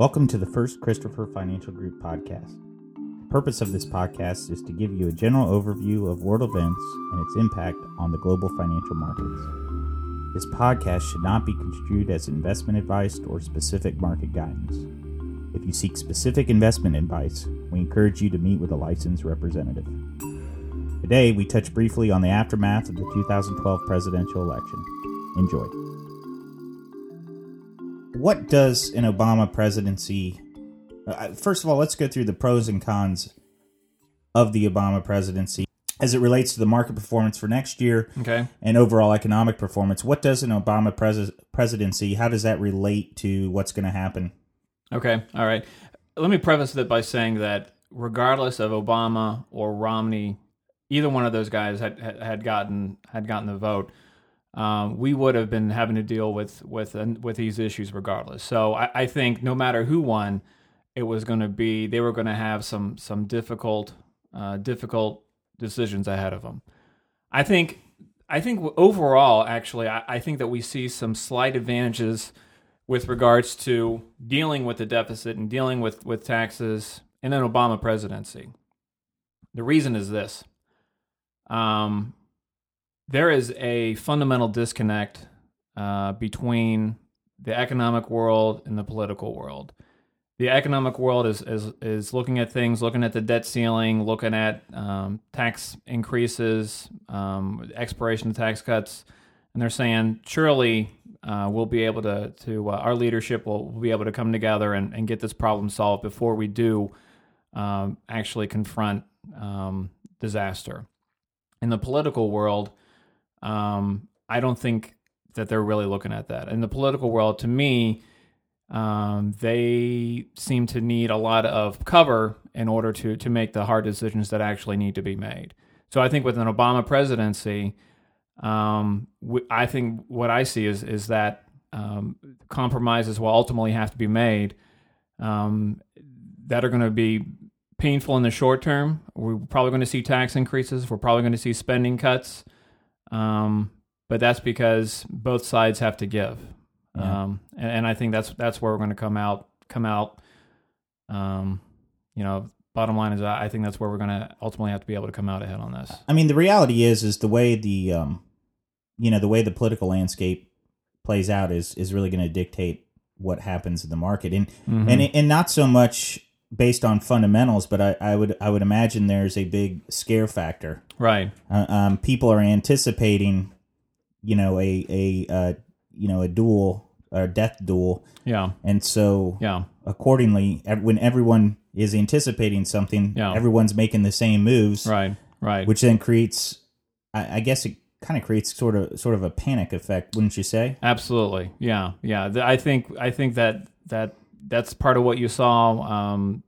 Welcome to the first Christopher Financial Group podcast. The purpose of this podcast is to give you a general overview of world events and its impact on the global financial markets. This podcast should not be construed as investment advice or specific market guidance. If you seek specific investment advice, we encourage you to meet with a licensed representative. Today, we touch briefly on the aftermath of the 2012 presidential election. Enjoy. What does an Obama presidency? Uh, first of all, let's go through the pros and cons of the Obama presidency as it relates to the market performance for next year Okay. and overall economic performance. What does an Obama pres- presidency? How does that relate to what's going to happen? Okay. All right. Let me preface that by saying that regardless of Obama or Romney, either one of those guys had had had gotten had gotten the vote, um, we would have been having to deal with with with these issues regardless. So I, I think no matter who won, it was going to be they were going to have some some difficult uh, difficult decisions ahead of them. I think I think overall, actually, I, I think that we see some slight advantages with regards to dealing with the deficit and dealing with, with taxes in an Obama presidency. The reason is this um, there is a fundamental disconnect uh, between the economic world and the political world. The economic world is, is, is looking at things, looking at the debt ceiling, looking at um, tax increases, um, expiration of tax cuts, and they're saying surely uh, we'll be able to to uh, our leadership will, will be able to come together and, and get this problem solved before we do um, actually confront um, disaster. In the political world, um, I don't think that they're really looking at that. In the political world, to me, um, they seem to need a lot of cover in order to to make the hard decisions that actually need to be made. So I think with an Obama presidency, um, I think what I see is is that um, compromises will ultimately have to be made um, that are going to be painful in the short term. We're probably going to see tax increases. We're probably going to see spending cuts, um, but that's because both sides have to give, Yeah. um, and, and I think that's that's where we're going to come out come out. Um, you know, bottom line is I think that's where we're going to ultimately have to be able to come out ahead on this. I mean, the reality is, is the way the, um, you know, the way the political landscape plays out is is really going to dictate what happens in the market, and Mhm. and and not so much based on fundamentals, but I, I would I would imagine there's a big scare factor. right. Uh, um, people are anticipating, you know, a a uh, you know a duel or death duel, Yeah. and so Yeah. accordingly, when everyone is anticipating something, Yeah. everyone's making the same moves, Right. Right. which then creates, I, I guess, it kind of creates sort of sort of a panic effect, wouldn't you say? Absolutely. Yeah. Yeah. I think I think that that that's part of what you saw um,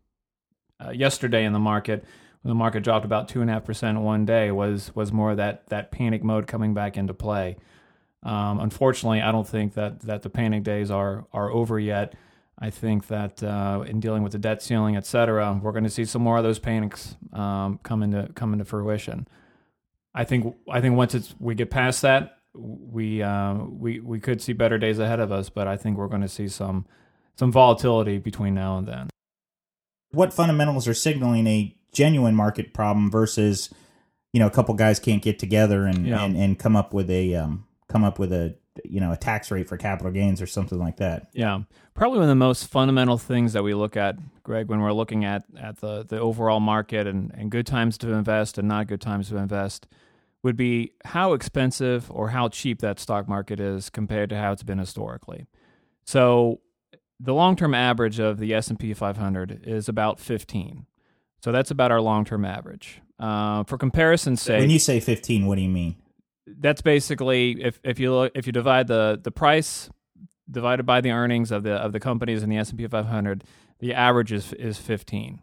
uh, yesterday in the market. When the market dropped about two and a half percent one day, was was more that that panic mode coming back into play. Um, unfortunately, I don't think that that the panic days are are over yet. I think that uh, in dealing with the debt ceiling, et cetera, we're going to see some more of those panics um, come into come into fruition. I think I think once it's we get past that, we uh, we we could see better days ahead of us. But I think we're going to see some some volatility between now and then. What fundamentals are signaling a genuine market problem versus, you know, a couple guys can't get together and Yeah. and, and come up with a um, come up with a you know a tax rate for capital gains or something like that. Yeah, probably one of the most fundamental things that we look at, Greg, when we're looking at at the the overall market and and good times to invest and not good times to invest, would be how expensive or how cheap that stock market is compared to how it's been historically. So, the long term average of the S and P 500 is about 15. So that's about our long term average. Uh, for comparison's sake, When you say fifteen, what do you mean? that's basically if, if you look if you divide the the price divided by the earnings of the of the companies in the S and P 500, the average is is 15.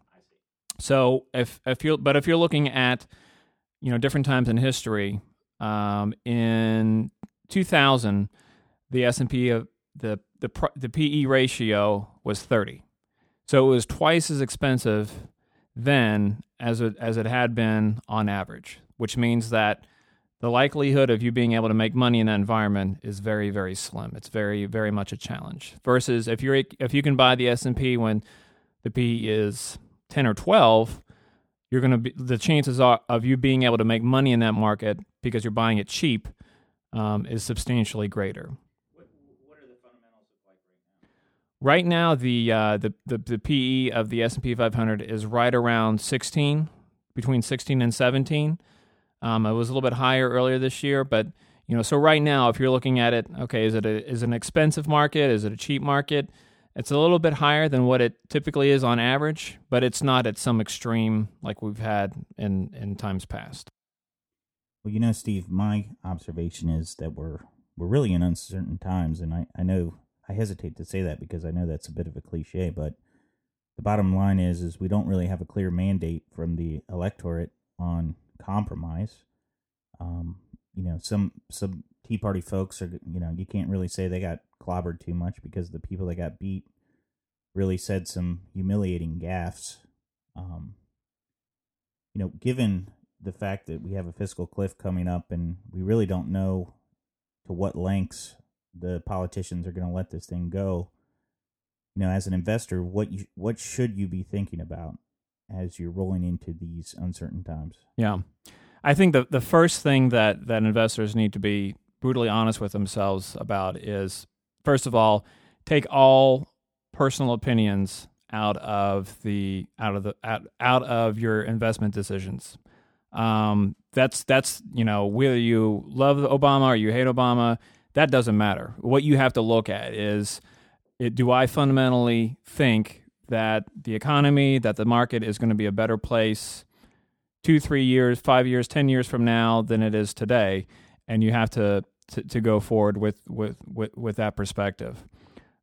So if if you but if you're looking at you know different times in history, um, in 2000, the S and P of the the the PE ratio was 30. So it was twice as expensive then as it as it had been on average, which means that the likelihood of you being able to make money in that environment is very very slim. It's very very much a challenge. Versus if you're if you can buy the S&P when the PE is 10 or 12, you're going to be the chances are of you being able to make money in that market because you're buying it cheap um, is substantially greater. Right now, the, uh, the the the PE of the S and P 500 is right around 16, between 16 and 17. Um, it was a little bit higher earlier this year, but you know, so right now, if you're looking at it, okay, is it a, is it an expensive market? Is it a cheap market? It's a little bit higher than what it typically is on average, but it's not at some extreme like we've had in in times past. Well, you know, Steve, my observation is that we're we're really in uncertain times, and I I know I hesitate to say that because I know that's a bit of a cliche, but the bottom line is is we don't really have a clear mandate from the electorate on compromise. Um, you know, some some Tea Party folks are you know you can't really say they got clobbered too much because the people that got beat really said some humiliating gaffes. Um, you know, given the fact that we have a fiscal cliff coming up and we really don't know to what lengths the politicians are going to let this thing go. You know, as an investor, what you what should you be thinking about as you're rolling into these uncertain times? Yeah. I think the the first thing that that investors need to be brutally honest with themselves about is first of all, take all personal opinions out of the out of the out, out of your investment decisions. Um, that's that's you know whether you love Obama or you hate Obama, that doesn't matter. What you have to look at is it, do I fundamentally think that the economy, that the market is going to be a better place two, three years, five years, ten years from now than it is today, and you have to to, to go forward with with with, with that perspective.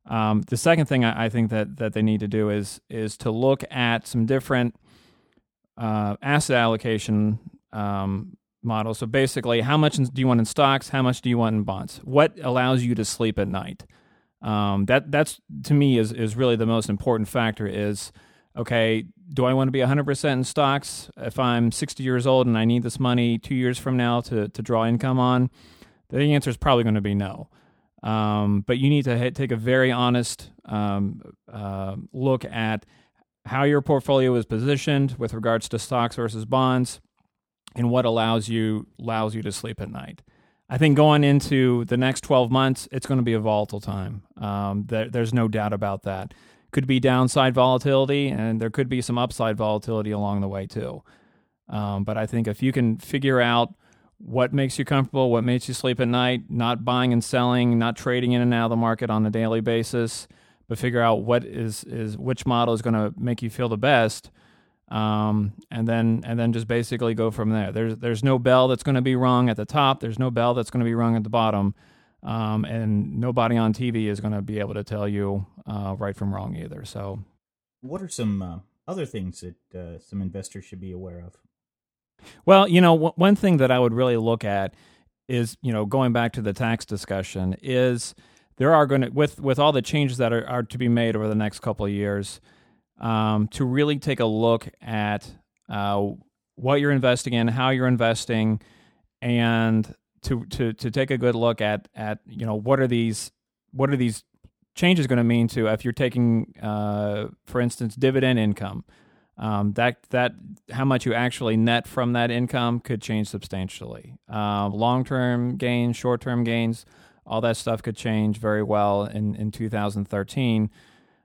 Um, the second thing I, I, think that that they need to do is is to look at some different uh, asset allocation um, model. So basically, how much do you want in stocks? How much do you want in bonds? What allows you to sleep at night? Um, that that's to me is is really the most important factor. Is okay, do I want to be 100% in stocks if I'm 60 years old and I need this money two years from now to to draw income on? The answer is probably going to be no. Um, but you need to take a very honest um, uh, look at how your portfolio is positioned with regards to stocks versus bonds and what allows you allows you to sleep at night. I think going into the next 12 months, it's going to be a volatile time. Um, there, there's no doubt about that. Could be downside volatility, and there could be some upside volatility along the way too. Um, but I think if you can figure out what makes you comfortable, what makes you sleep at night, not buying and selling, not trading in and out of the market on a daily basis, but figure out what is is which model is going to make you feel the best um, and then and then just basically go from there. There's there's no bell that's going to be rung at the top. There's no bell that's going to be rung at the bottom, um, and nobody on TV is going to be able to tell you uh, right from wrong either. So, what are some uh, other things that uh, some investors should be aware of? Well, you know, w- one thing that I would really look at is you know going back to the tax discussion is there are going to with with all the changes that are, are to be made over the next couple of years um, to really take a look at uh, what you're investing in, how you're investing, and to to to take a good look at at you know what are these what are these changes going to mean to if you're taking uh, for instance dividend income. Um, that that how much you actually net from that income could change substantially. Uh, long-term gains short-term gains all that stuff could change very well in, in 2013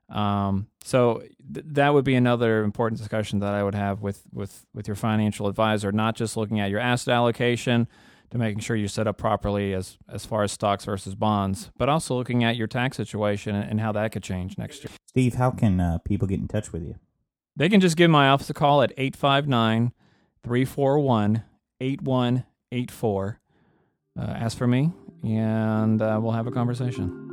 um, so th- that would be another important discussion that I would have with, with, with your financial advisor, not just looking at your asset allocation to making sure you set up properly as, as far as stocks versus bonds, but also looking at your tax situation and how that could change next year. Steve, how can uh, people get in touch with you? They can just give my office a call at 859 341 8184. Uh, ask for me, and uh, we'll have a conversation.